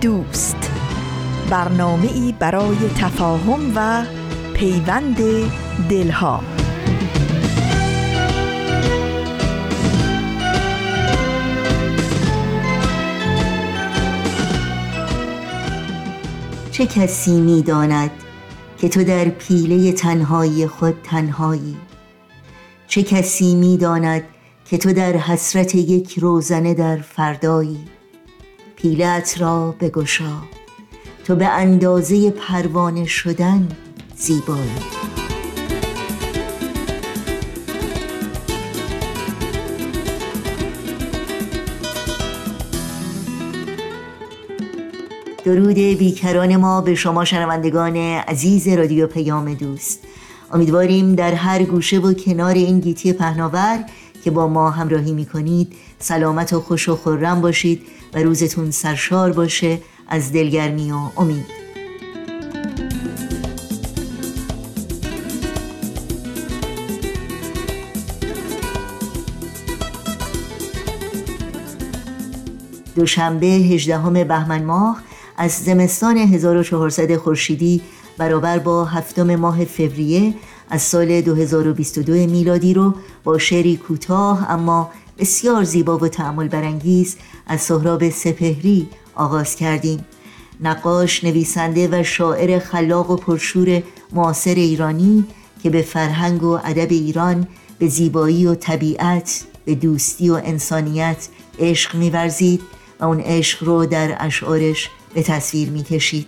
دوست. برنامه ای برای تفاهم و پیوند دلها. چه کسی می داند که تو در پیله تنهایی خود تنهایی؟ چه کسی می داند که تو در حسرت یک روزنه در فردایی؟ پیلت را بگشا. تو به اندازه پروانه شدن زیبایی درود بیکران ما به شما شنوندگان عزیز رادیو پیام دوست. امیدواریم در هر گوشه و کنار این گیتی پهناور که با ما همراهی می کنید سلامت و خوش و خورم باشید و روزتون سرشار باشه. از دلگرمی و امید. دوشنبه 18 بهمن ماه از زمستان 1400 خورشیدی برابر با هفتم ماه فوریه از سال 2022 میلادی رو با شعری کوتاه اما بسیار زیبا و تعمل برانگیز از سهراب سپهری آغاز کردیم. نقاش نویسنده و شاعر خلاق و پرشور معاصر ایرانی که به فرهنگ و ادب ایران به زیبایی و طبیعت به دوستی و انسانیت عشق میورزید و اون عشق رو در اشعارش به تصویر می‌کشید.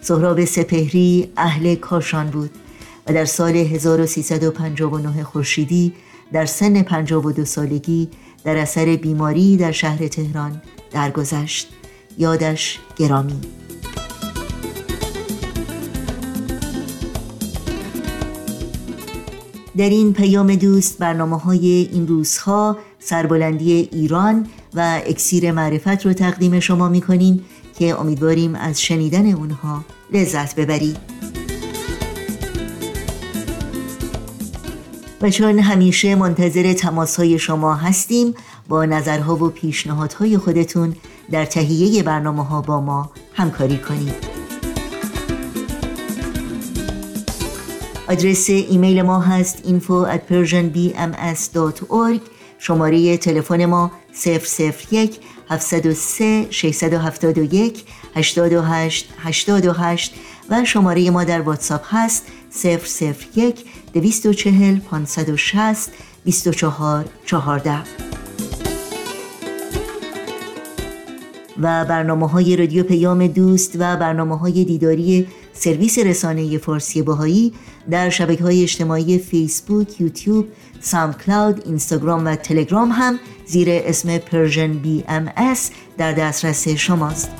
سهراب سپهری اهل کاشان بود. و در سال 1359 خورشیدی در سن 52 سالگی در اثر بیماری در شهر تهران درگذشت. یادش گرامی. در این پیام دوست برنامه های این روزها سربلندی ایران و اکسیر معرفت رو تقدیم شما می کنیم که امیدواریم از شنیدن اونها لذت ببرید. و چون همیشه منتظر تماس های شما هستیم. با نظرها و پیشنهادهای خودتون در تهیه برنامه ها با ما همکاری کنید. آدرس ایمیل ما هست info at persianbms.org شماره تلفن ما 001 703 671 828 828 و شماره ما در واتساپ هست 001 240 560 24 14 و برنامه های رادیو پیام دوست و برنامه های دیداری سرویس رسانه فارسی باهایی در شبکه های اجتماعی فیسبوک، یوتیوب، SoundCloud، اینستاگرام و تلگرام هم زیر اسم Persian BM در دسترس شماست.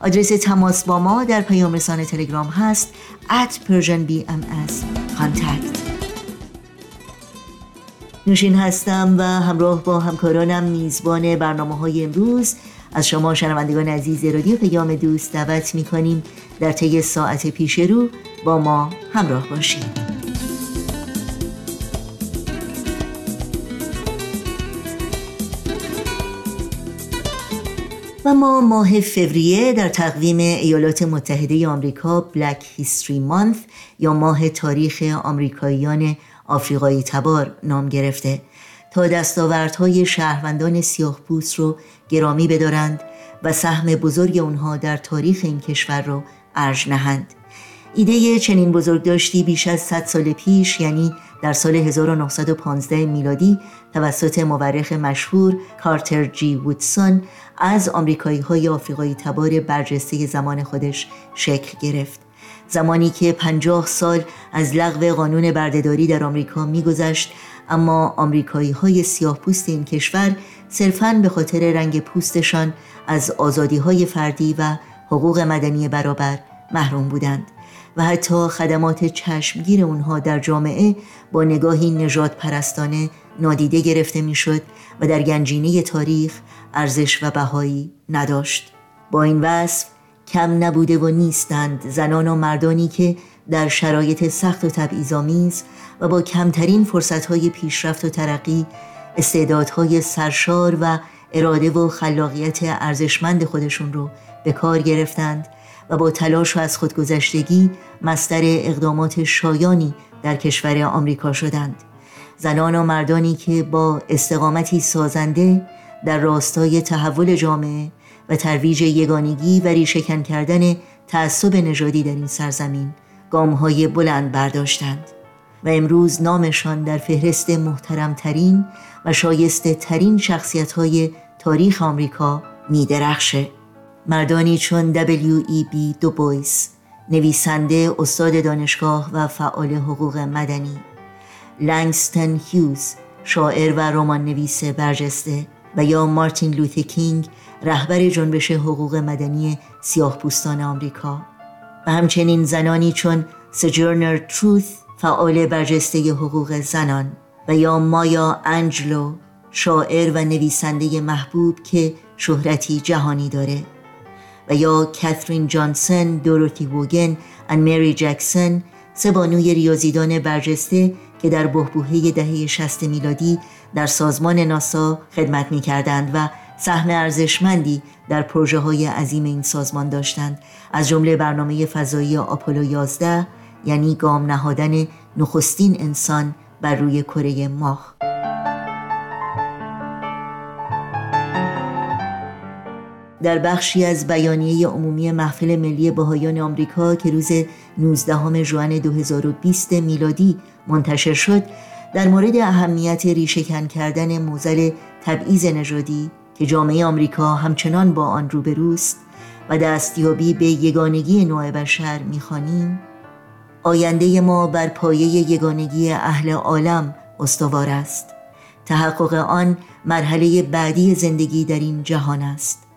آدرس تماس با ما در پیام رسانه تلگرام هست at persianbms contact. نوشین هستم و همراه با همکارانم میزبان برنامه های امروز. از شما شنوندگان عزیز رادیو پیام دوست دعوت می کنیم در طی ساعت پیش رو با ما همراه باشید. و ما ماه فوریه در تقویم ایالات متحده آمریکا بلک هیستری مانث یا ماه تاریخ آمریکاییان آفریقایی تبار نام گرفته. تا دستاوردهای شهروندان سیاه پوست رو گرامی بدارند و سهم بزرگ اونها در تاریخ این کشور رو ارج نهند. ایده چنین بزرگداشتی بیش از 100 سال پیش یعنی در سال 1915 میلادی توسط مورخ مشهور کارتر جی وودسون از آمریکایی های آفریقایی تبار برجسته زمان خودش شکل گرفت. زمانی که پنجاه سال از لغو قانون بردهداری در آمریکا میگذشت اما آمریکایی های سیاه پوست این کشور صرفاً به خاطر رنگ پوستشان از آزادی های فردی و حقوق مدنی برابر محروم بودند. و حتی خدمات چشمگیر اونها در جامعه با نگاهی نجات پرستانه نادیده گرفته می‌شد و در گنجینه تاریخ ارزش و بهایی نداشت. با این وصف کم نبوده و نیستند زنان و مردانی که در شرایط سخت و تبعیض‌آمیز و با کمترین فرصتهای پیشرفت و ترقی استعدادهای سرشار و اراده و خلاقیت ارزشمند خودشون رو به کار گرفتند و با تلاش و از خودگذشتگی مستر اقدامات شایانی در کشور آمریکا شدند زنان و مردانی که با استقامتی سازنده در راستای تحول جامعه و ترویج یگانگی و ریشهکن کردن تعصب نژادی در این سرزمین گامهای بلند برداشتند و امروز نامشان در فهرست محترمترین و شایسته ترین شخصیت های تاریخ آمریکا می درخشه. مردانی چون W.E.B. دوبویس نویسنده استاد دانشگاه و فعال حقوق مدنی لنگستن هیوز شاعر و رمان نویس برجسته و یا مارتین لوتی کینگ رهبر جنبش حقوق مدنی سیاه پوستان آمریکا و همچنین زنانی چون سجرنر تروث فعال برجسته حقوق زنان و یا مایا انجلو شاعر و نویسنده محبوب که شهرتی جهانی داره یا کاترین جانسن، دوروتی ووگن و مری جکسن سه بانوی ریاضیدان برجسته که در بهبوهه دهه 60 میلادی در سازمان ناسا خدمت می کردند و سهم ارزشمندی در پروژه های عظیم این سازمان داشتند. از جمله برنامه فضایی آپولو 11 یعنی گام نهادن نخستین انسان بر روی کره ماه. در بخشی از بیانیه عمومی محفل ملی بهایان آمریکا که روز 19 ژوئن 2020 میلادی منتشر شد در مورد اهمیت ریشهکن کردن موزل تبعیض نژادی که جامعه آمریکا همچنان با آن روبروست و دستیابی به یگانگی نوع بشر می‌خوانیم آینده ما بر پایه یگانگی اهل عالم استوار است. تحقق آن مرحله بعدی زندگی در این جهان است.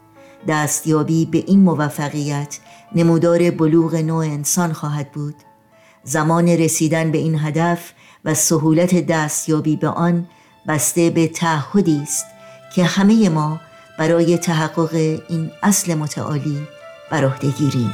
دستیابی به این موفقیت نمودار بلوغ نوع انسان خواهد بود. زمان رسیدن به این هدف و سهولت دستیابی به آن بسته به تعهدی است که همه ما برای تحقق این اصل متعالی بر عهده گیریم.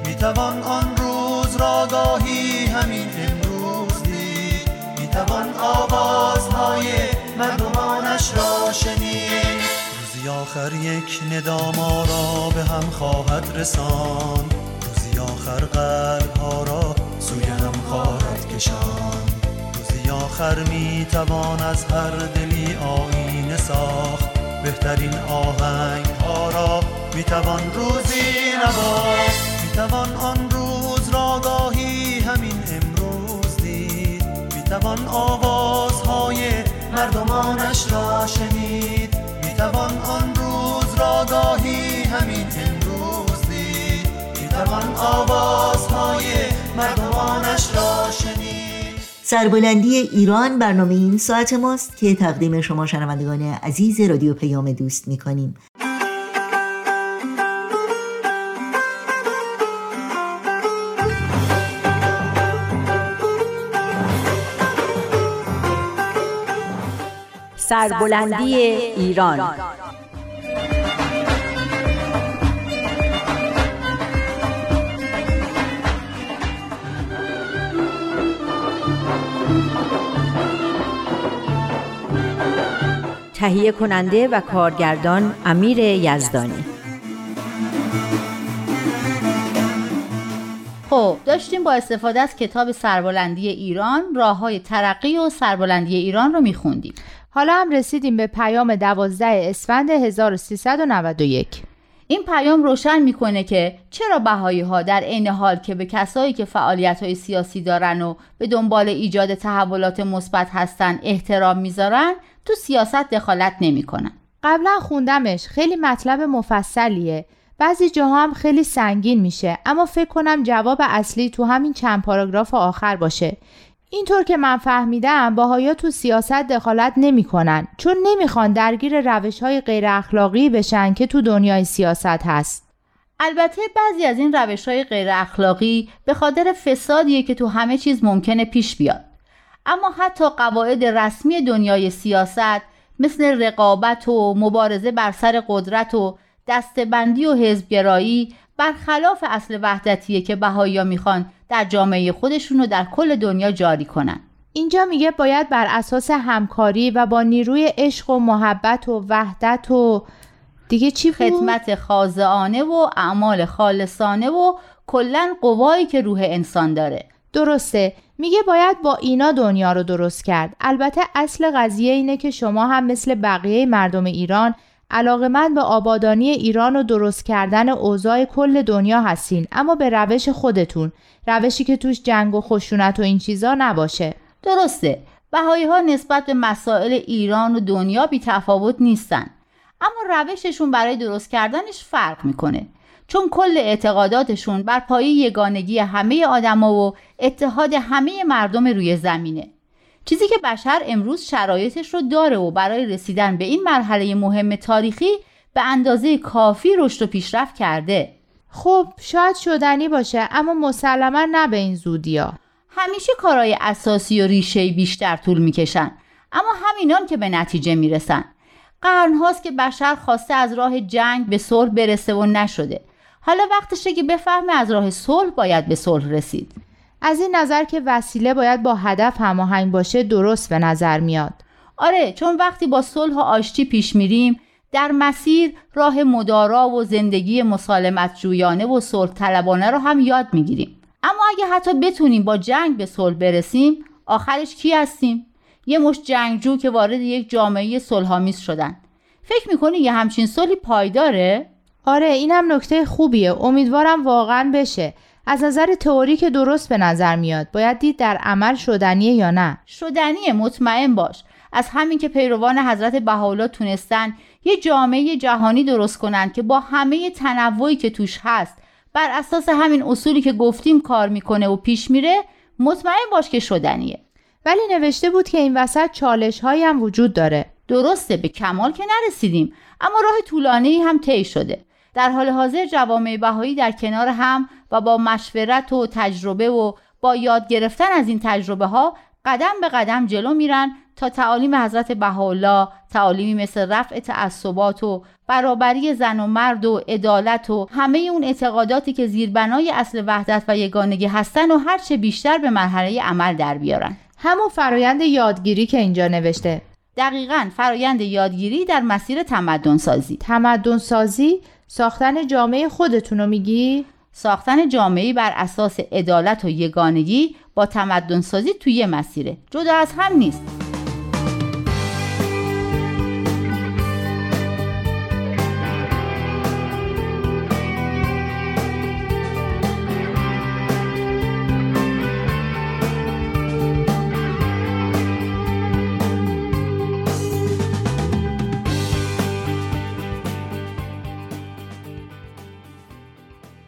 می توان آن روز را گاهی همین امروز دید. می توان آوازهای مردمانش را شنید. روزی آخر یک ندام را به هم خواهد رساند. روزی آخر قلب ها را سوی هم خواهد کشاند. روزی آخر می توان از هر دلی آینه ساخت. بهترین آهنگ ها را می توان روزی نواخت. می توان آن روز را گاهی همین امروز دید. می توان آوازهای مردمانش را شنید. می توان آن روز را گاهی همین امروز دید. می توان آوازهای مردمانش را شنید. سربلندی ایران برنامه این ساعت ماست که تقدیم شما شنوندگان عزیز رادیو پیام دوست می سربلندی ایران. تهیه کننده و کارگردان امیر یزدانی. خب داشتیم با استفاده از کتاب سربلندی ایران راه های ترقی و سربلندی ایران رو میخوندیم. حالا هم رسیدیم به پیام 12 اسفند 1391 این پیام روشن می‌کنه که چرا بهایی ها در عین حال که به کسایی که فعالیت های سیاسی دارن و به دنبال ایجاد تحولات مثبت هستن احترام می‌ذارن تو سیاست دخالت نمی‌کنن. قبلا خوندمش خیلی مطلب مفصلیه. بعضی جاها هم خیلی سنگین میشه اما فکر کنم جواب اصلی تو همین چند پاراگراف آخر باشه. اینطور که من فهمیدم باهایا تو سیاست دخالت نمی‌کنن چون نمی‌خوان درگیر روش های غیر اخلاقی بشن که تو دنیای سیاست هست. البته بعضی از این روش های غیر اخلاقی به خاطر فسادیه که تو همه چیز ممکنه پیش بیاد. اما حتی قواعد رسمی دنیای سیاست مثل رقابت و مبارزه بر سر قدرت و دستبندی و حزبگرایی برخلاف اصل وحدتیه که بهایی می‌خوان در جامعه خودشون رو در کل دنیا جاری کنن. اینجا میگه باید بر اساس همکاری و با نیروی عشق و محبت و وحدت و دیگه چی بود؟ خدمت خاضعانه و اعمال خالصانه و کلا قوایی که روح انسان داره. درسته. میگه باید با اینا دنیا رو درست کرد. البته اصل قضیه اینه که شما هم مثل بقیه مردم ایران علاقمند به آبادانی ایران و درست کردن اوضاع کل دنیا هستین اما به روش خودتون روشی که توش جنگ و خشونت و این چیزا نباشه. درسته بهایی ها نسبت به مسائل ایران و دنیا بی تفاوت نیستن اما روششون برای درست کردنش فرق می‌کنه. چون کل اعتقاداتشون بر پایه یگانگی همه آدما و اتحاد همه مردم روی زمینه. چیزی که بشر امروز شرایطش رو داره و برای رسیدن به این مرحله مهم تاریخی به اندازه کافی رشد و پیشرفت کرده. خب شاید شدنی باشه اما مسلما نه به این زودیا. همیشه کارهای اساسی و ریشه بیشتر طول می‌کشن اما همینان که به نتیجه می‌رسن. قرنهاست که بشر خواسته از راه جنگ به صلح برسه و نشده. حالا وقتشه که بفهمه از راه صلح باید به صلح رسید. از این نظر که وسیله باید با هدف هماهنگ باشه درست به نظر میاد. آره چون وقتی با صلح و آشتی پیش میریم در مسیر راه مدارا و زندگی مسالمت جویانه و صلح طلبانه رو هم یاد می‌گیریم. اما اگه حتی بتونیم با جنگ به صلح برسیم آخرش کی هستیم؟ یه مش جنگجو که وارد یک جامعه صلحآمیز شدن. فکر می‌کنی یه همچین صلحی پایداره؟ آره اینم نکته خوبیه. امیدوارم واقعا بشه. از نظر تئوری که درست به نظر میاد باید دید در عمل شدنیه یا نه. شدنیه مطمئن باش. از همین که پیروان حضرت بهاءالله تونستن یه جامعه جهانی درست کنن که با همه تنوعی که توش هست بر اساس همین اصولی که گفتیم کار می‌کنه و پیش میره مطمئن باش که شدنیه. ولی نوشته بود که این وسط چالش هایی هم وجود داره. درسته به کمال که نرسیدیم. اما راه طولانی هم طی شده. در حال حاضر جوامع بهایی در کنار هم و با مشورت و تجربه و با یاد گرفتن از این تجربه ها قدم به قدم جلو میرن تا تعالیم حضرت بهاءالله تعالیمی مثل رفع تعصبات و برابری زن و مرد و عدالت و همه اون اعتقاداتی که زیربنای اصل وحدت و یگانگی هستن و هرچه بیشتر به مرحله عمل در بیارن. همون فرایند یادگیری که اینجا نوشته. دقیقا فرایند یادگیری در مسیر تمدن سازی تمدن سازی ساختن جامعه خودتون رو میگی؟ ساختن جامعه بر اساس عدالت و یگانگی با تمدن سازی توی مسیره جدا از هم نیست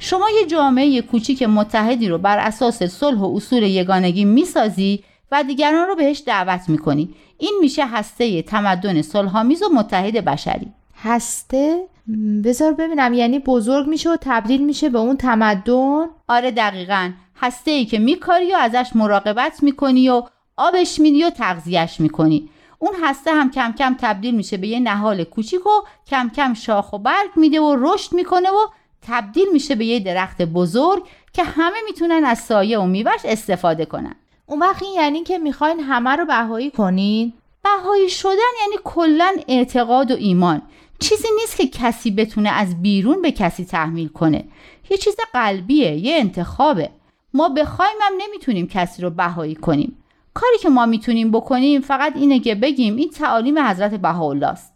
شما یه جامعه کوچیک متحدی رو بر اساس صلح و اصول یگانگی می‌سازی و دیگران رو بهش دعوت می‌کنی. این میشه هسته تمدن صلحآمیز و متحد بشری. هسته؟ بذار ببینم. یعنی بزرگ میشه و تبدیل میشه به اون تمدن؟ آره دقیقا. هسته ای که میکاری و ازش مراقبت می‌کنی و آبش میدی و تغذیهش می‌کنی. اون هسته هم کم کم تبدیل میشه به یه نهال کوچیک و کم کم شاخ و برگ میده و رشد می‌کنه و تبدیل میشه به یه درخت بزرگ که همه می‌تونن از سایه و میوش استفاده کنن. اون وقت این یعنی که می‌خواین همه رو بهایی کنین؟ بهایی شدن یعنی کلا اعتقاد و ایمان. چیزی نیست که کسی بتونه از بیرون به کسی تحمیل کنه. یه چیز قلبیه یه انتخابه. ما بخوایم هم نمی‌تونیم کسی رو بهایی کنیم. کاری که ما می‌تونیم بکنیم فقط اینه که بگیم این تعالیم حضرت بهاءالله است.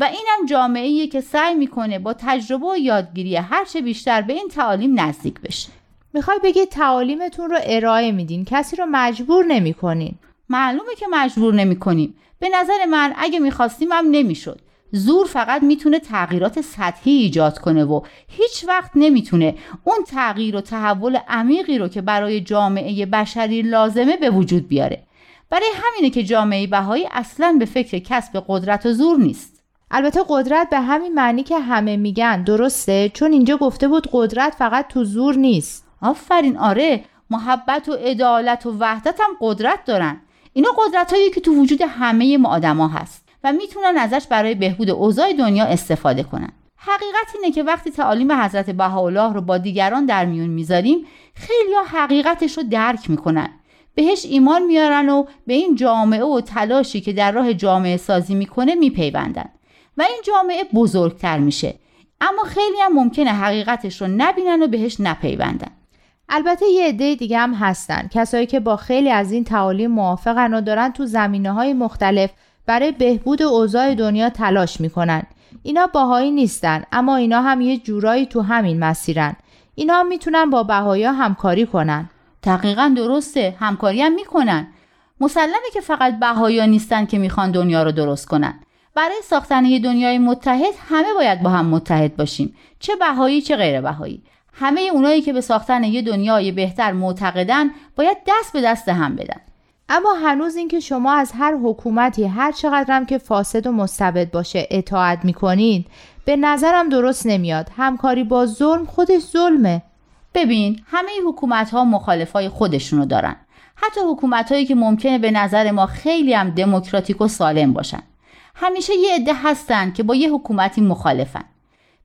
و اینم جامعه که سعی می‌کنه با تجربه و یادگیری هرچه بیشتر به این تعالیم نزدیک بشه. می‌خوای بگی تعالیمتون رو ارائه میدین؟ کسی رو مجبور نمی‌کنین؟ معلومه که مجبور نمی‌کنیم. به نظر من اگه می‌خواستیم هم نمی‌شد. زور فقط می‌تونه تغییرات سطحی ایجاد کنه و هیچ وقت نمی‌تونه اون تغییر و تحول عمیقی رو که برای جامعه بشری لازمه به وجود بیاره. برای همینه که جامعه بهایی اصلا به فکر کسب قدرت و زور نیست. البته قدرت به همین معنی که همه میگن درسته؟ چون اینجا گفته بود قدرت فقط تو زور نیست. آفرین آره. محبت و عدالت و وحدت هم قدرت دارن. اینا قدرت هایی که تو وجود همه ما آدما هست و می‌تونن ازش برای بهبود اوضاع دنیا استفاده کنن. حقیقت اینه که وقتی تعالیم حضرت بهاءالله رو با دیگران در میون می‌ذاریم خیلی ها حقیقتش رو درک می‌کنن. بهش ایمان میارن و به این جامعه و تلاشی که در راه جامعه سازی می‌کنه میپیوندن. و این جامعه بزرگتر میشه. اما خیلی هم ممکنه حقیقتش رو نبینن و بهش نپیوندن. البته یه عده دیگه هم هستن. کسایی که با خیلی از این تعالیم موافقن و دارن تو زمینه های مختلف برای بهبود اوضاع دنیا تلاش می‌کنن. اینا باهایی نیستن اما اینا هم یه جورایی تو همین مسیرن. اینا هم می‌تونن با بهایا همکاری کنن. دقیقا درسته همکاری هم می‌کنن. مسلمه که فقط بهایا نیستن که می‌خوان دنیا رو درست کنن. برای ساختن یه دنیای متحد همه باید با هم متحد باشیم. چه بهایی چه غیر بهایی همه اونایی که به ساختن یه دنیای بهتر معتقدن باید دست به دست هم بدن. اما هنوز اینکه شما از هر حکومتی هر چقدرم که فاسد و مستبد باشه اطاعت می‌کنید به نظرم درست نمیاد. همکاری با ظلم خودش ظلمه. ببین همه حکومت ها مخالف های خودشونو دارن. حتی حکومت هایی که ممکنه به نظر ما خیلی هم دموکراتیک و سالم باشن. همیشه یه عده هستن که با یه حکومتی مخالفن.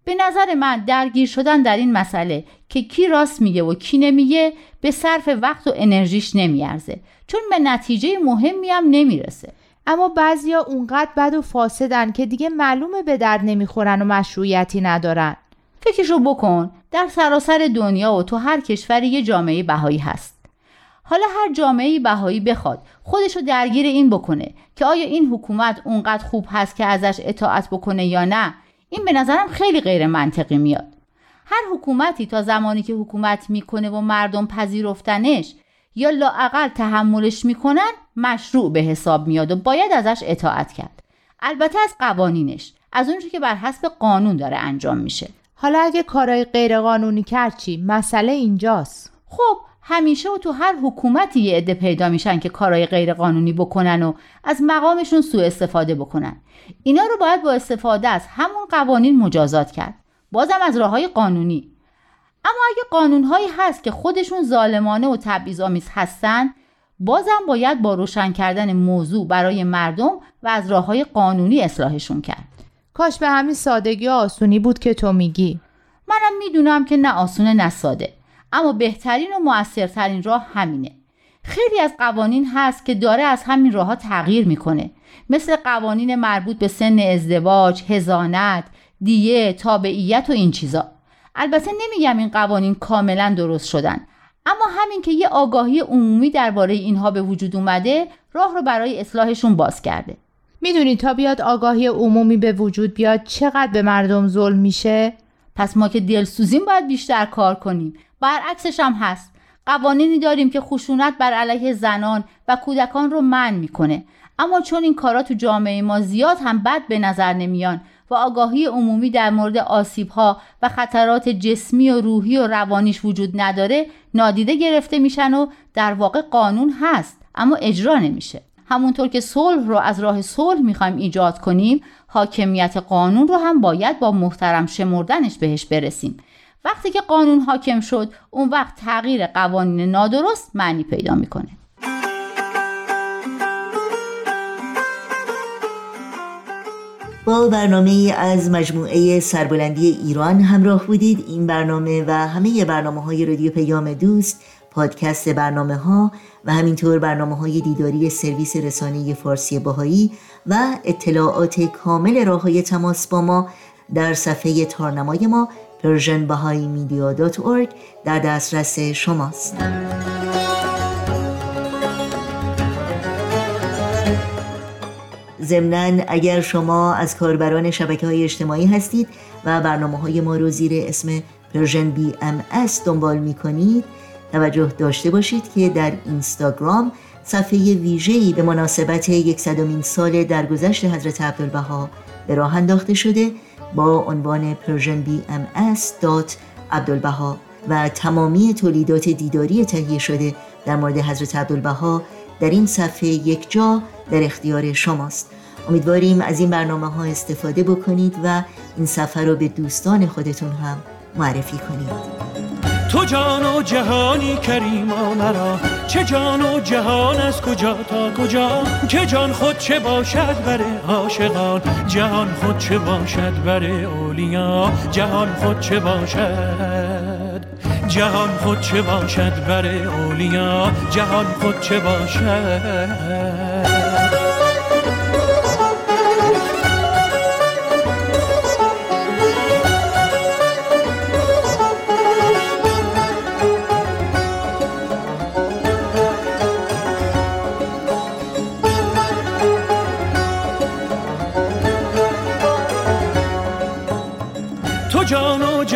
به نظر من درگیر شدن در این مسئله که کی راست میگه و کی نمیگه به صرف وقت و انرژیش نمیارزه. چون به نتیجه مهمی هم نمی‌رسه. اما بعضیا اونقدر بد و فاسدن که دیگه معلومه به درد نمی‌خورن و مشروعیتی ندارن. فکرشو بکن. در سراسر دنیا و تو هر کشوری یه جامعه بهایی هست. حالا هر جامعه بهایی بخواد خودشو درگیر این بکنه که آیا این حکومت اونقدر خوب هست که ازش اطاعت بکنه یا نه این به نظرم خیلی غیر منطقی میاد. هر حکومتی تا زمانی که حکومت می‌کنه و مردم پذیرفتنش یا لاعقل تحملش می‌کنن مشروع به حساب میاد و باید ازش اطاعت کرد. البته از قوانینش از اونجا که بر حسب قانون داره انجام میشه. حالا اگه کارای غیرقانونی کرد چی؟ مسئله اینجاست. خب همیشه و تو هر حکومتی یه عده پیدا میشن که کارهای غیرقانونی بکنن و از مقامشون سوء استفاده بکنن. اینا رو باید با استفاده از همون قوانین مجازات کرد. بازم از راه های قانونی. اما اگه قانونهایی هست که خودشون ظالمانه و تبعیض‌آمیز هستن بازم باید با روشن کردن موضوع برای مردم و از راه های قانونی اصلاحشون کرد. کاش به همین سادگی و آسونی بود که تو میگی. منم می‌دونم که نه آسونه نه ساده. اما بهترین و موثرترین راه همینه. خیلی از قوانین هست که داره از همین راه تغییر می‌کنه. مثل قوانین مربوط به سن ازدواج، هزانت، دیه، تابعیت و این چیزا. البته نمیگم این قوانین کاملا درست شدن. اما همین که یه آگاهی عمومی درباره اینها به وجود اومده راه رو برای اصلاحشون باز کرده. می‌دونی تا بیاد آگاهی عمومی به وجود بیاد چقدر به مردم ظلم میشه؟ پس ما که دلسوزیم باید بیشتر کار کنیم. برعکسش هم هست. قوانینی داریم که خشونت بر علیه زنان و کودکان رو منع می‌کنه. اما چون این کارا تو جامعه ما زیاد هم بد به نظر نمیان و آگاهی عمومی در مورد آسیب ها و خطرات جسمی و روحی و روانیش وجود نداره نادیده گرفته میشن و در واقع قانون هست اما اجرا نمیشه. همونطور که صلح رو از راه صلح می‌خوایم ایجاد کنیم حاکمیت قانون رو هم باید با محترم شمردنش بهش برسیم. وقتی که قانون حاکم شد اون وقت تغییر قوانین نادرست معنی پیدا می‌کنه. با برنامه از مجموعه سربلندی ایران همراه بودید. این برنامه و همه برنامه های رادیو پیام دوست پادکست برنامه ها و همینطور برنامه های دیداری سرویس رسانه فارسی باهایی و اطلاعات کامل راه های تماس با ما در صفحه تارنمای ما persianbahaimedia.org در دسترس شماست. ضمنا اگر شما از کاربران شبکه های اجتماعی هستید و برنامه های ما رو زیر اسم Persian BM دنبال می کنید توجه داشته باشید که در اینستاگرام صفحه ویژه‌ای به مناسبت یکصدمین سال درگذشت حضرت عبدالبها به راه انداخته شده با عنوان ام عبدالبها و تمامی تولیدات دیداری تهیه شده در مورد حضرت عبدالبها در این صفحه یک جا در اختیار شماست. امیدواریم از این برنامه ها استفاده بکنید و این سفر رو به دوستان خودتون هم معرفی کنید. جان و جهانی کریما مرا؟ چه جان و جهان از کجا تا کجا؟ که جان خود چه باشد بر عاشقان؟ جهان خود چه باشد بر اولیا؟ جهان خود چه باشد؟ جهان خود چه باشد بر اولیا؟ جهان خود چه باشد؟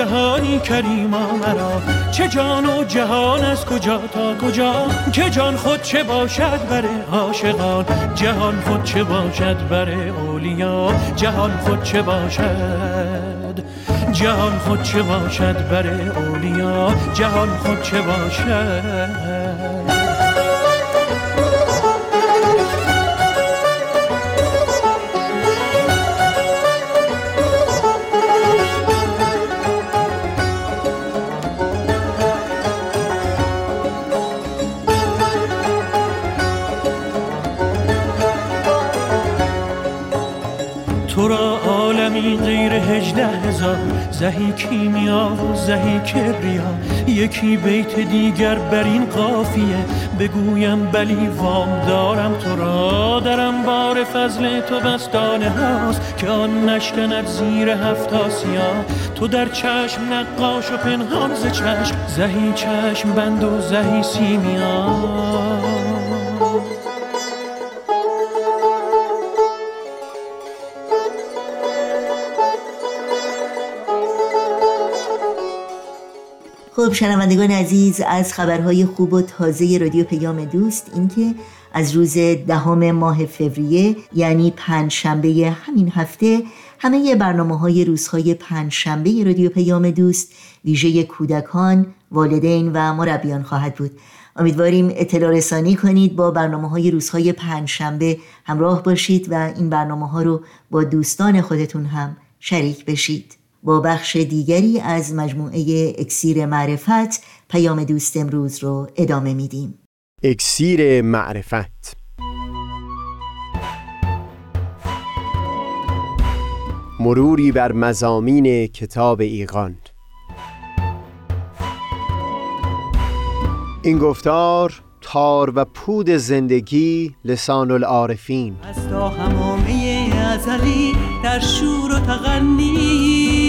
جهانی کریما مرا. چه جان و جهان از کجا تا کجا؟ که جان خود چه باشد بر عاشقان؟ جهان خود چه باشد بر اولیا؟ جهان خود چه باشد؟ جهان خود چه باشد بر اولیا؟ جهان خود چه باشد؟ زهی کیمیا و زهی کبریا. یکی بیت دیگر بر این قافیه. بگویم بلی وام دارم تو را درم. بار فضل تو بستانه هاست که آن نشکند زیر هفت آسیا. تو در چشم نقاش و پنهان ز چشم. زهی چشم بند و زهی سیمیا. خب شنوندگان عزیز از خبرهای خوب و تازه رادیو پیام دوست اینکه از روز دهم ماه فوریه یعنی پنجشنبه همین هفته همه برنامه های روزهای پنجشنبه رادیو پیام دوست ویژه کودکان، والدین و مربیان خواهد بود. امیدواریم اطلاع رسانی کنید با برنامه های روزهای پنجشنبه همراه باشید و این برنامه ها رو با دوستان خودتون هم شریک بشید. با بخش دیگری از مجموعه اکسیر معرفت پیام دوست امروز رو ادامه میدیم. اکسیر معرفت. مروری بر مزامین کتاب ایقان این گفتار تار و پود زندگی لسان العارفین. از تا همامه ازلی در شور و تغنیست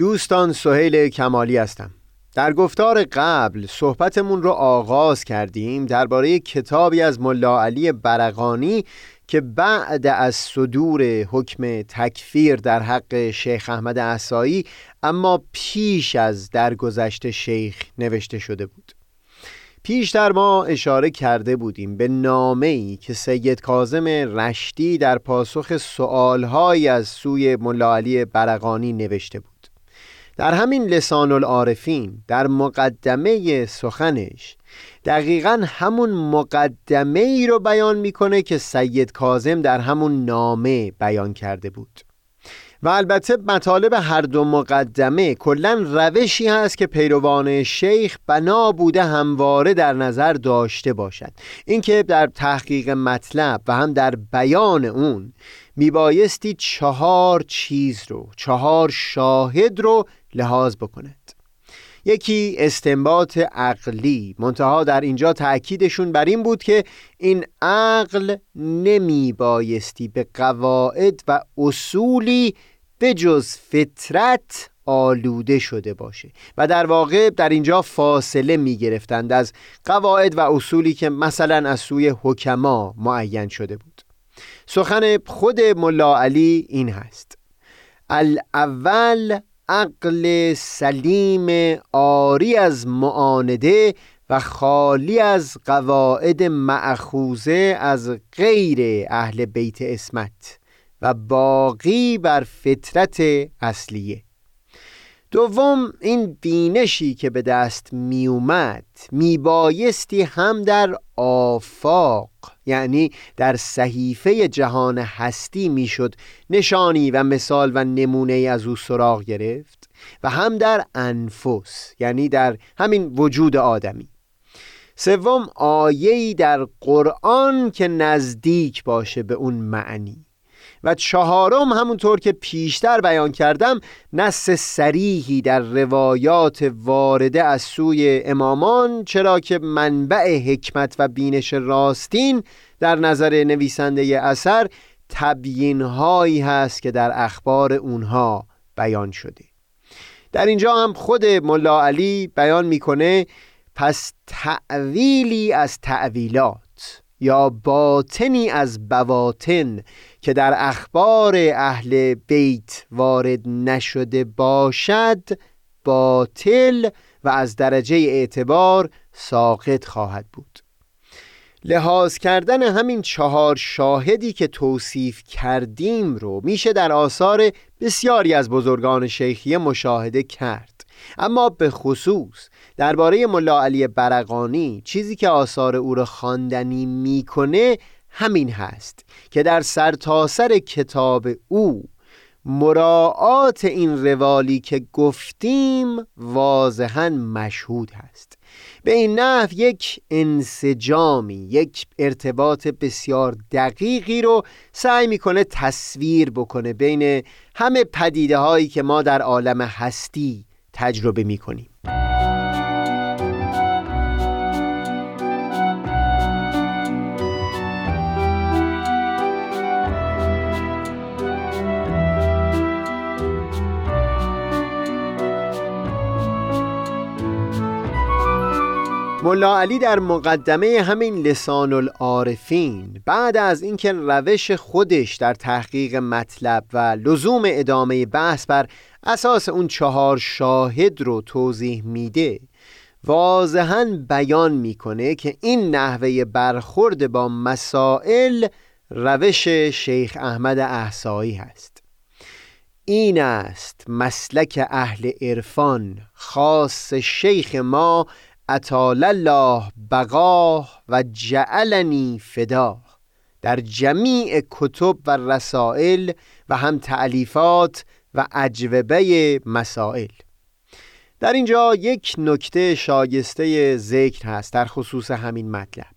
دوستان سهیل کمالی هستم. در گفتار قبل صحبتمون رو آغاز کردیم درباره کتابی از ملا علی برقانی که بعد از صدور حکم تکفیر در حق شیخ احمد احسایی اما پیش از درگذشت شیخ نوشته شده بود. پیشتر ما اشاره کرده بودیم به نامه ای که سید کازم رشتی در پاسخ سوالهایی از سوی ملا علی برقانی نوشته بود. در همین لسان العارفین در مقدمه سخنش دقیقا همون مقدمه ای رو بیان می‌کنه که سید کازم در همون نامه بیان کرده بود. و البته مطالب هر دو مقدمه کلا روشی هست که پیروان شیخ بنا بوده همواره در نظر داشته باشد. اینکه در تحقیق مطلب و هم در بیان اون میبایستی چهار چیز رو چهار شاهد رو لحاظ بکند. یکی استنباط عقلی منتها در اینجا تأکیدشون بر این بود که این عقل نمی بایستی به قواعد و اصولی به جز فطرت آلوده شده باشه و در واقع در اینجا فاصله می گرفتند از قواعد و اصولی که مثلا از سوی حکما معین شده بود. سخن خود ملا علی این هست. الاول عقل سلیم آری از معانده و خالی از قواعد معخوزه از غیر اهل بیت اسمت و باقی بر فطرت اصلیه. دوم این بینشی که به دست می اومد می بایستی هم در آفاق یعنی در صحیفه جهان هستی می‌شد نشانی و مثال و نمونه از او سراغ گرفت و هم در انفس یعنی در همین وجود آدمی. سوم آیه‌ای در قرآن که نزدیک باشه به اون معنی. و چهارم همونطور که پیشتر بیان کردم نص سریحی در روایات وارده از سوی امامان چرا که منبع حکمت و بینش راستین در نظر نویسنده اثر تبیین هایی هست که در اخبار اونها بیان شده. در اینجا هم خود ملا علی بیان می‌کنه پس تعویلی از تعویلات یا باطنی از بواطن که در اخبار اهل بیت وارد نشده باشد باطل و از درجه اعتبار ساقط خواهد بود. لحاظ کردن همین چهار شاهدی که توصیف کردیم رو میشه در آثار بسیاری از بزرگان شیخیه مشاهده کرد. اما به خصوص درباره ملا علی برقانی چیزی که آثار او را خواندنی می‌کنه همین هست که در سرتاسر سر کتاب او مراعات این روالی که گفتیم واضحا مشهود هست. به این نحو یک انسجامی یک ارتباط بسیار دقیقی رو سعی می‌کنه تصویر بکنه بین همه پدیده هایی که ما در عالم هستی تجربه می‌کنیم. ملا علی در مقدمه همین لسان العارفین بعد از اینکه روش خودش در تحقیق مطلب و لزوم ادامه بحث بر اساس اون چهار شاهد رو توضیح میده واضحا بیان می‌کنه که این نحوه برخورد با مسائل روش شیخ احمد احسایی هست. این است مسلک اهل عرفان خاص شیخ ما اطال الله بقاه و جعلنی فدا در جمیع کتب و رسائل و هم تعلیفات و اجوبه مسائل. در اینجا یک نکته شایسته ذکر هست در خصوص همین مطلب.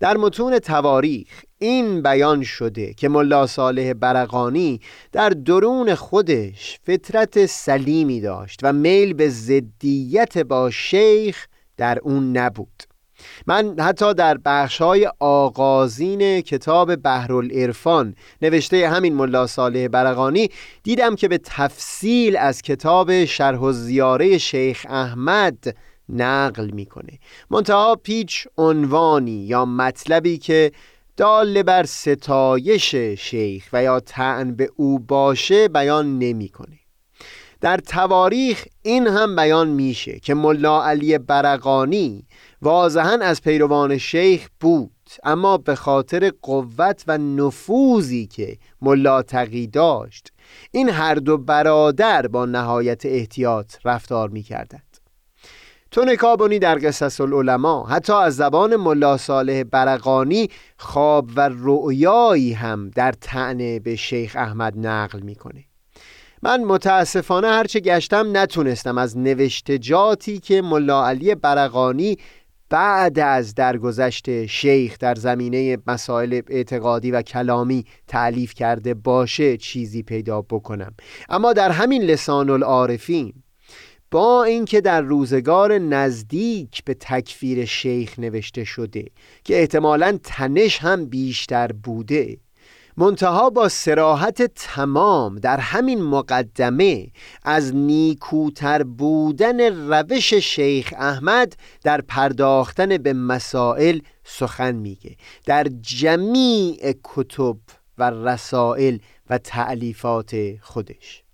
در متون تواریخ این بیان شده که ملا صالح برقانی در درون خودش فطرت سلیمی داشت و میل به زدیت با شیخ در اون نبود. من حتی در های آغازین کتاب بحرالعرفان نوشته همین ملا صالح برقانی دیدم که به تفصیل از کتاب شرح و زیاره شیخ احمد نقل می‌کنه. منتها پیچ عنوانی یا مطلبی که دال بر ستایش شیخ و یا تعن به او باشه بیان نمی‌کنه. در تواریخ این هم بیان میشه که ملا علی برقانی واضحا از پیروان شیخ بود اما به خاطر قوت و نفوذی که ملا تقی داشت این هر دو برادر با نهایت احتیاط رفتار می کردند تو کابونی در قصص العلماء حتی از زبان ملا صالح برقانی خواب و رؤیایی هم در تعنه به شیخ احمد نقل می‌کنه. من متاسفانه هرچه گشتم نتونستم از نوشتجاتی که ملا علی برقانی بعد از درگذشت شیخ در زمینه مسائل اعتقادی و کلامی تعلیف کرده باشه چیزی پیدا بکنم. اما در همین لسان العارفین با اینکه در روزگار نزدیک به تکفیر شیخ نوشته شده که احتمالا تنش هم بیشتر بوده منتها با سراحت تمام در همین مقدمه از نیکوتر بودن روش شیخ احمد در پرداختن به مسائل سخن میگه. در جمیع کتب و رسائل و تعلیفات خودش.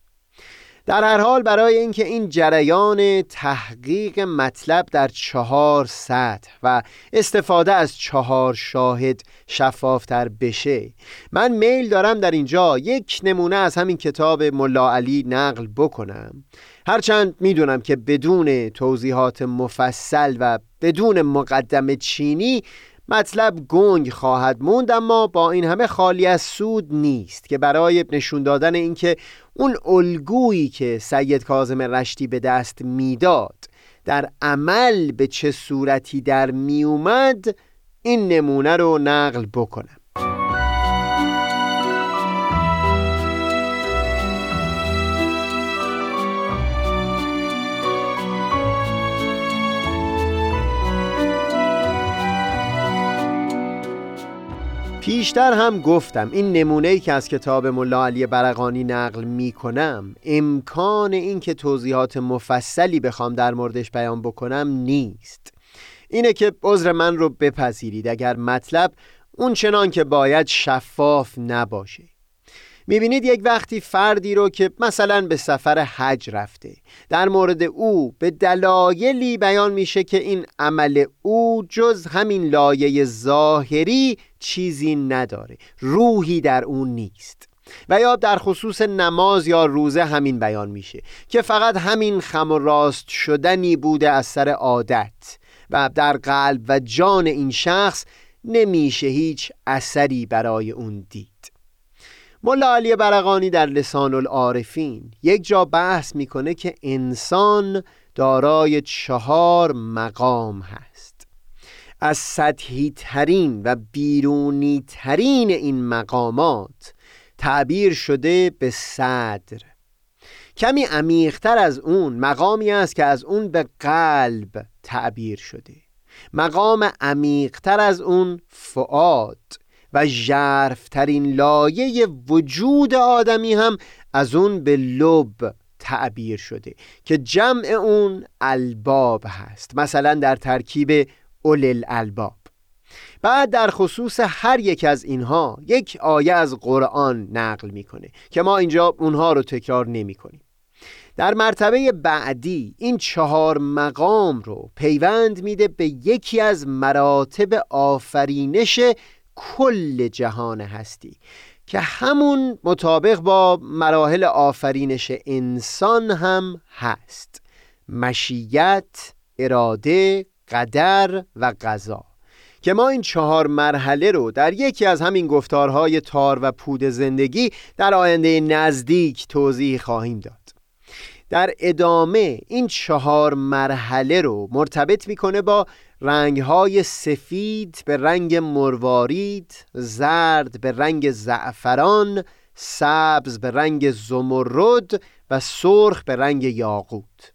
در هر حال برای اینکه این جریان تحقیق مطلب در چهار سطح و استفاده از چهار شاهد شفافتر بشه. من میل دارم در اینجا یک نمونه از همین کتاب ملا علی نقل بکنم. هرچند می‌دونم که بدون توضیحات مفصل و بدون مقدم چینی مطلب گنگ خواهد موند اما با این همه خالی از سود نیست که برای نشون دادن اینکه اون الگویی که سید کاظم رشتی به دست می‌داد در عمل به چه صورتی در میومد این نمونه رو نقل بکنم. پیشتر هم گفتم این نمونه ای که از کتاب ملا علی برقانی نقل می کنم امکان این که توضیحات مفصلی بخوام در موردش بیان بکنم نیست. اینه که عذر من رو بپذیرید اگر مطلب اون چنان که باید شفاف نباشه. می‌بینید یک وقتی فردی رو که مثلا به سفر حج رفته در مورد او به دلایلی بیان میشه که این عمل او جز همین لایه ظاهری چیزی نداره روحی در اون نیست. و یا در خصوص نماز یا روزه همین بیان میشه که فقط همین خم و راست شدنی بوده از سر عادت و در قلب و جان این شخص نمیشه هیچ اثری برای اون دید. ملا علی برقانی در لسان العارفین یک جا بحث می‌کنه که انسان دارای چهار مقام هست. از سطحی ترین و بیرونی ترین این مقامات تعبیر شده به صدر. کمی عمیقتر از اون مقامی است که از اون به قلب تعبیر شده. مقام عمیقتر از اون فعاد و ژرفترین لایه وجود آدمی هم از اون به لب تعبیر شده که جمع اون الباب هست مثلا در ترکیب اول الباب بعد در خصوص هر یک از اینها یک آیه از قرآن نقل می‌کنه که ما اینجا اونها رو تکرار نمی کنیم در مرتبه بعدی این چهار مقام رو پیوند میده به یکی از مراتب آفرینش کل جهان هستی که همون مطابق با مراحل آفرینش انسان هم هست. مشیت، اراده، قدر و قضا. که ما این چهار مرحله رو در یکی از همین گفتارهای تار و پود زندگی در آینده نزدیک توضیح خواهیم داد. در ادامه این چهار مرحله رو مرتبط می‌کنه با رنگهای سفید به رنگ مروارید زرد به رنگ زعفران سبز به رنگ زمرد و سرخ به رنگ یاقوت.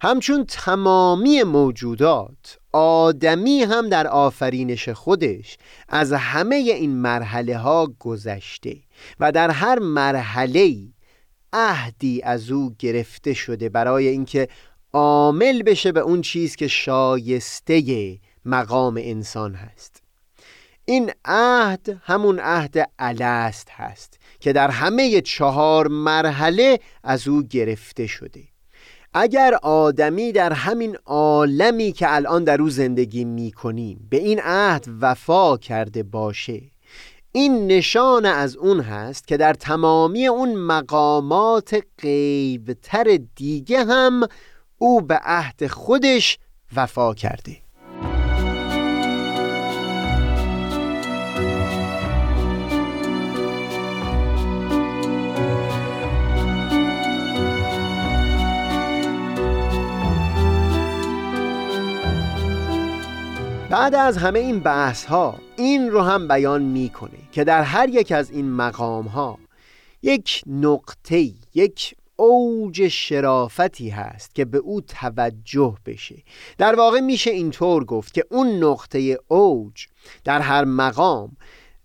همچون تمامی موجودات آدمی هم در آفرینش خودش از همه این مرحله ها گذشته و در هر مرحله عهدی از او گرفته شده برای اینکه عامل بشه به اون چیز که شایسته مقام انسان هست. این عهد همون عهد الست هست که در همه چهار مرحله از او گرفته شده. اگر آدمی در همین عالمی که الان در او زندگی می کنیم به این عهد وفا کرده باشه این نشان از اون هست که در تمامی اون مقامات غیبتر دیگه هم او به عهد خودش وفا کرده. بعد از همه این بحث ها این رو هم بیان می‌کنه که در هر یک از این مقام ها یک نقطه یک اوج شرافتی هست که به او توجه بشه. در واقع میشه اینطور گفت که اون نقطه اوج در هر مقام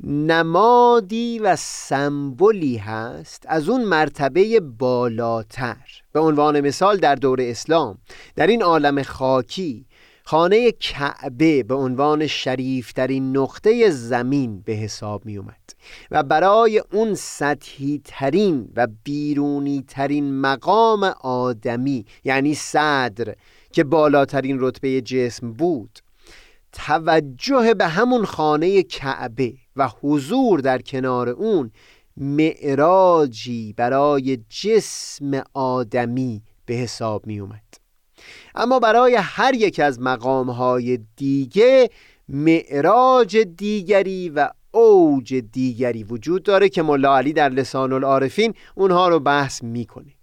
نمادی و سمبولی هست از اون مرتبه بالاتر. به عنوان مثال در دور اسلام در این عالم خاکی خانه کعبه به عنوان شریفترین نقطه زمین به حساب می اومد و برای اون سطحی ترین و بیرونی ترین مقام آدمی یعنی صدر که بالاترین رتبه جسم بود توجه به همون خانه کعبه و حضور در کنار اون معراجی برای جسم آدمی به حساب می اومد اما برای هر یک از مقامهای دیگه معراج دیگری و اوج دیگری وجود داره که ملا علی در لسان العارفین اونها رو بحث می‌کنه.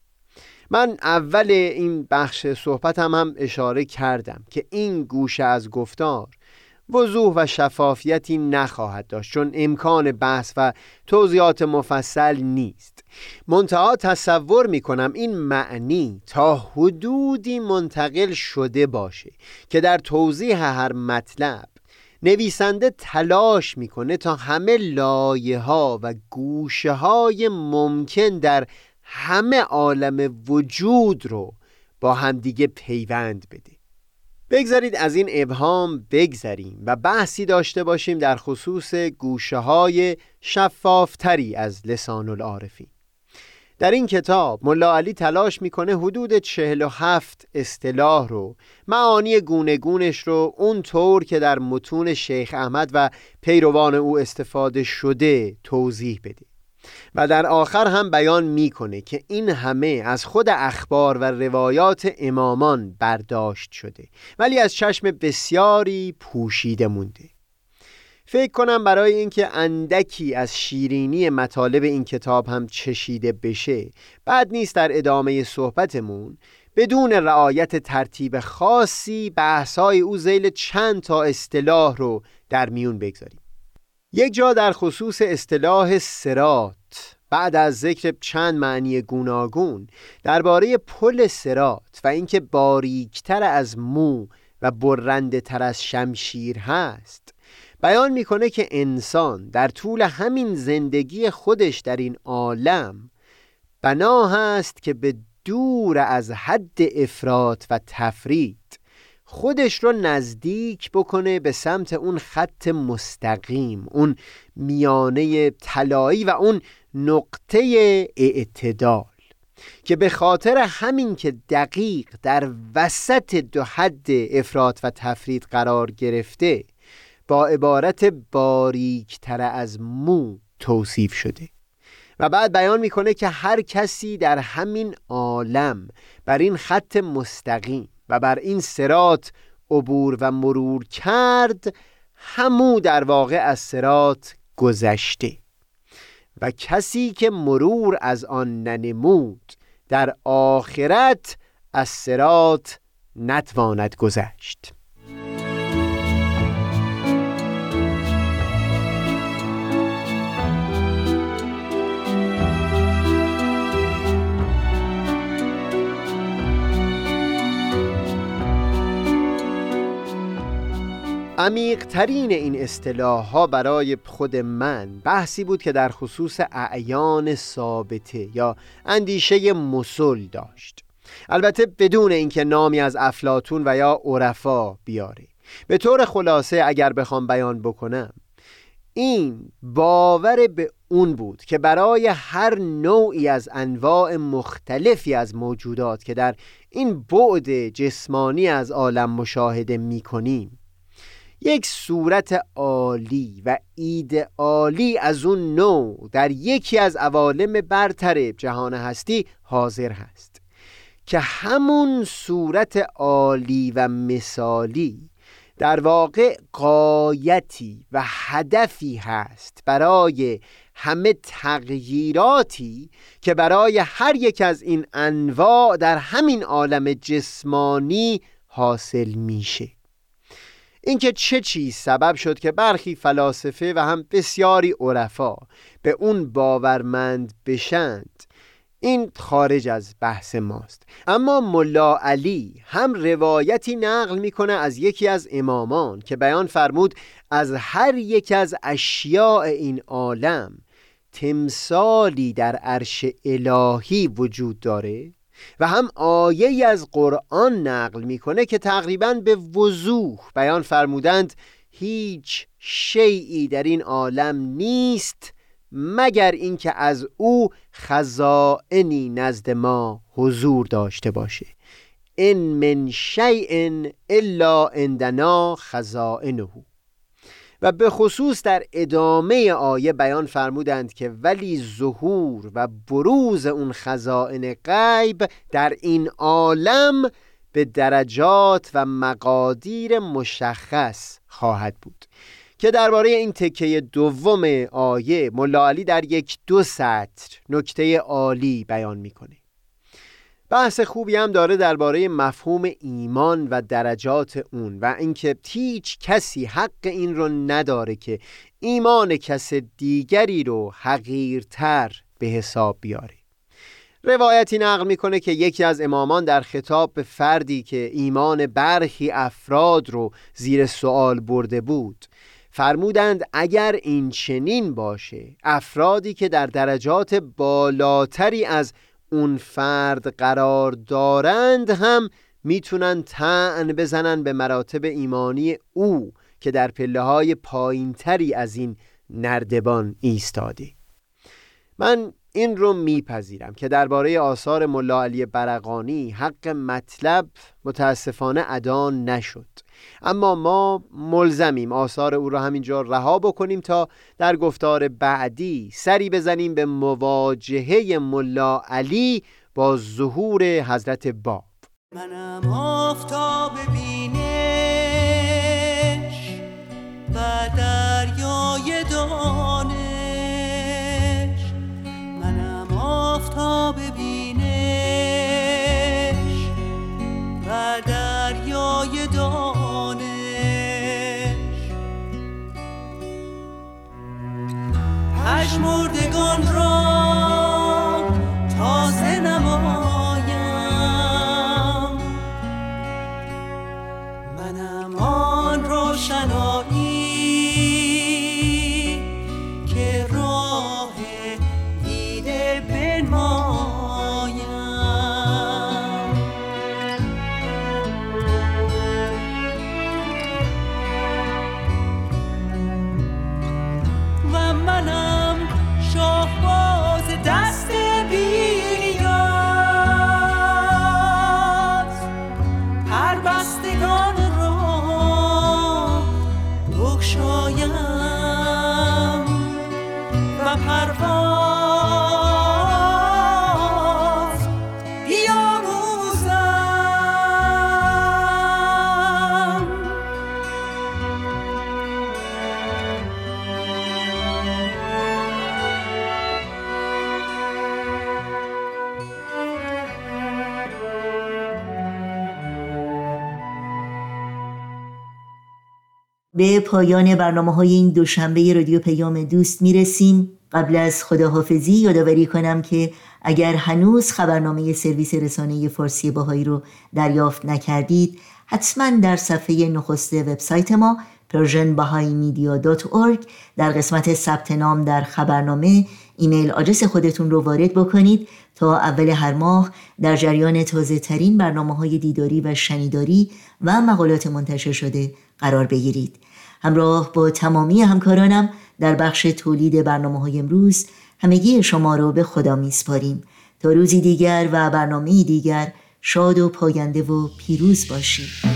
من اول این بخش صحبتم هم اشاره کردم که این گوشه از گفتار وضوح و شفافیتی نخواهد داشت چون امکان بحث و توضیحات مفصل نیست. منتها تصور می کنم این معنی تا حدودی منتقل شده باشه که در توضیح هر مطلب نویسنده تلاش می‌کنه تا همه لایه ها و گوشه های ممکن در همه عالم وجود رو با همدیگه پیوند بده. بگذارید از این ابهام بگذریم و بحثی داشته باشیم در خصوص گوشه های شفافتری از لسان العارفین در این کتاب ملا علی تلاش می‌کنه حدود 47 اصطلاح رو معانی گونه گونش رو اون طور که در متون شیخ احمد و پیروان او استفاده شده توضیح بده. و در آخر هم بیان می‌کنه که این همه از خود اخبار و روایات امامان برداشت شده ولی از چشم بسیاری پوشیده مونده. فکر کنم برای اینکه اندکی از شیرینی مطالب این کتاب هم چشیده بشه بعد نیست در ادامه صحبتمون بدون رعایت ترتیب خاصی بحثای او زیل چند تا اصطلاح رو در میون بگذاریم. یک جا در خصوص اصطلاح سرات بعد از ذکر چند معنی گوناگون درباره پل سرات و اینکه باریکتر از مو و برنده تر از شمشیر هست بیان می‌کنه که انسان در طول همین زندگی خودش در این عالم بنا هست که به دور از حد افراط و تفرید خودش رو نزدیک بکنه به سمت اون خط مستقیم اون میانه طلایی و اون نقطه اعتدال که به خاطر همین که دقیق در وسط دو حد افراد و تفرید قرار گرفته با عبارت باریکتر از مو توصیف شده. و بعد بیان می‌کنه که هر کسی در همین عالم بر این خط مستقیم و بر این سرات عبور و مرور کرد همو در واقع از سرات گذشته. و کسی که مرور از آن ننمود در آخرت از سرات نتواند گذشت. عمیقترین این اصطلاح ها برای خود من بحثی بود که در خصوص اعیان ثابته یا اندیشه مسل داشت. البته بدون اینکه نامی از افلاتون و یا عرفا بیاره. به طور خلاصه اگر بخوام بیان بکنم این باور به اون بود که برای هر نوعی از انواع مختلفی از موجودات که در این بعد جسمانی از عالم مشاهده می کنیم یک صورت عالی و ایدئالی از اون نوع در یکی از عوالم برتر جهان هستی حاضر هست که همون صورت عالی و مثالی در واقع قایتی و هدفی هست برای همه تغییراتی که برای هر یک از این انواع در همین عالم جسمانی حاصل میشه. اینکه چه چیز سبب شد که برخی فلاسفه و هم بسیاری عرفا به اون باورمند بشند. این خارج از بحث ماست. اما ملا علی هم روایتی نقل می‌کنه از یکی از امامان که بیان فرمود از هر یک از اشیاء این عالم تمثالی در عرش الهی وجود داره؟ و هم آیه از قرآن نقل می‌کنه که تقریبا به وضوح بیان فرمودند هیچ شیعی در این عالم نیست مگر اینکه از او خزائنی نزد ما حضور داشته باشه. ان من شیء الا عندنا خزائنه. و به خصوص در ادامه آیه بیان فرمودند که ولی ظهور و بروز اون خزائن غیب در این عالم به درجات و مقادیر مشخص خواهد بود که درباره این تکه دوم آیه ملا علی در یک دو سطر نکته عالی بیان می‌کنه. بحث خوبی هم داره درباره مفهوم ایمان و درجات اون و اینکه هیچ کسی حق این رو نداره که ایمان کس دیگری رو حقیرتر به حساب بیاره. روایتی نقل می‌کنه که یکی از امامان در خطاب به فردی که ایمان برخی افراد رو زیر سوال برده بود فرمودند اگر این چنین باشه افرادی که در درجات بالاتری از اون فرد قرار دارند هم می‌تونن تن بزنن به مراتب ایمانی او که در پله های پایین تری از این نردبان ایستاده. من این رو میپذیرم که درباره آثار ملا علی برقانی حق مطلب متاسفانه ادا نشد. اما ما ملزمیم آثار او را همینجا رها بکنیم تا در گفتار بعدی سری بزنیم به مواجهه ملا علی با ظهور حضرت باب. منم آفتاب بینش و دریای دانش به پایان برنامه های این دوشنبه رادیو پیام دوست می‌رسیم. قبل از خداحافظی یادآوری کنم که اگر هنوز خبرنامه سرویس رسانه فارسی باهایی رو دریافت نکردید حتما در صفحه نخست وبسایت ما persianbahaimedia.org در قسمت ثبت نام در خبرنامه ایمیل آدرس خودتون رو وارد بکنید تا اول هر ماه در جریان تازه ترین برنامه های دیداری و شنیداری و مقالات منتشر شده قرار بگیرید. همراه با تمامی همکارانم در بخش تولید برنامه های امروز همگی شما را به خدا میسپاریم. تا روزی دیگر و برنامه دیگر شاد و پاینده و پیروز باشید.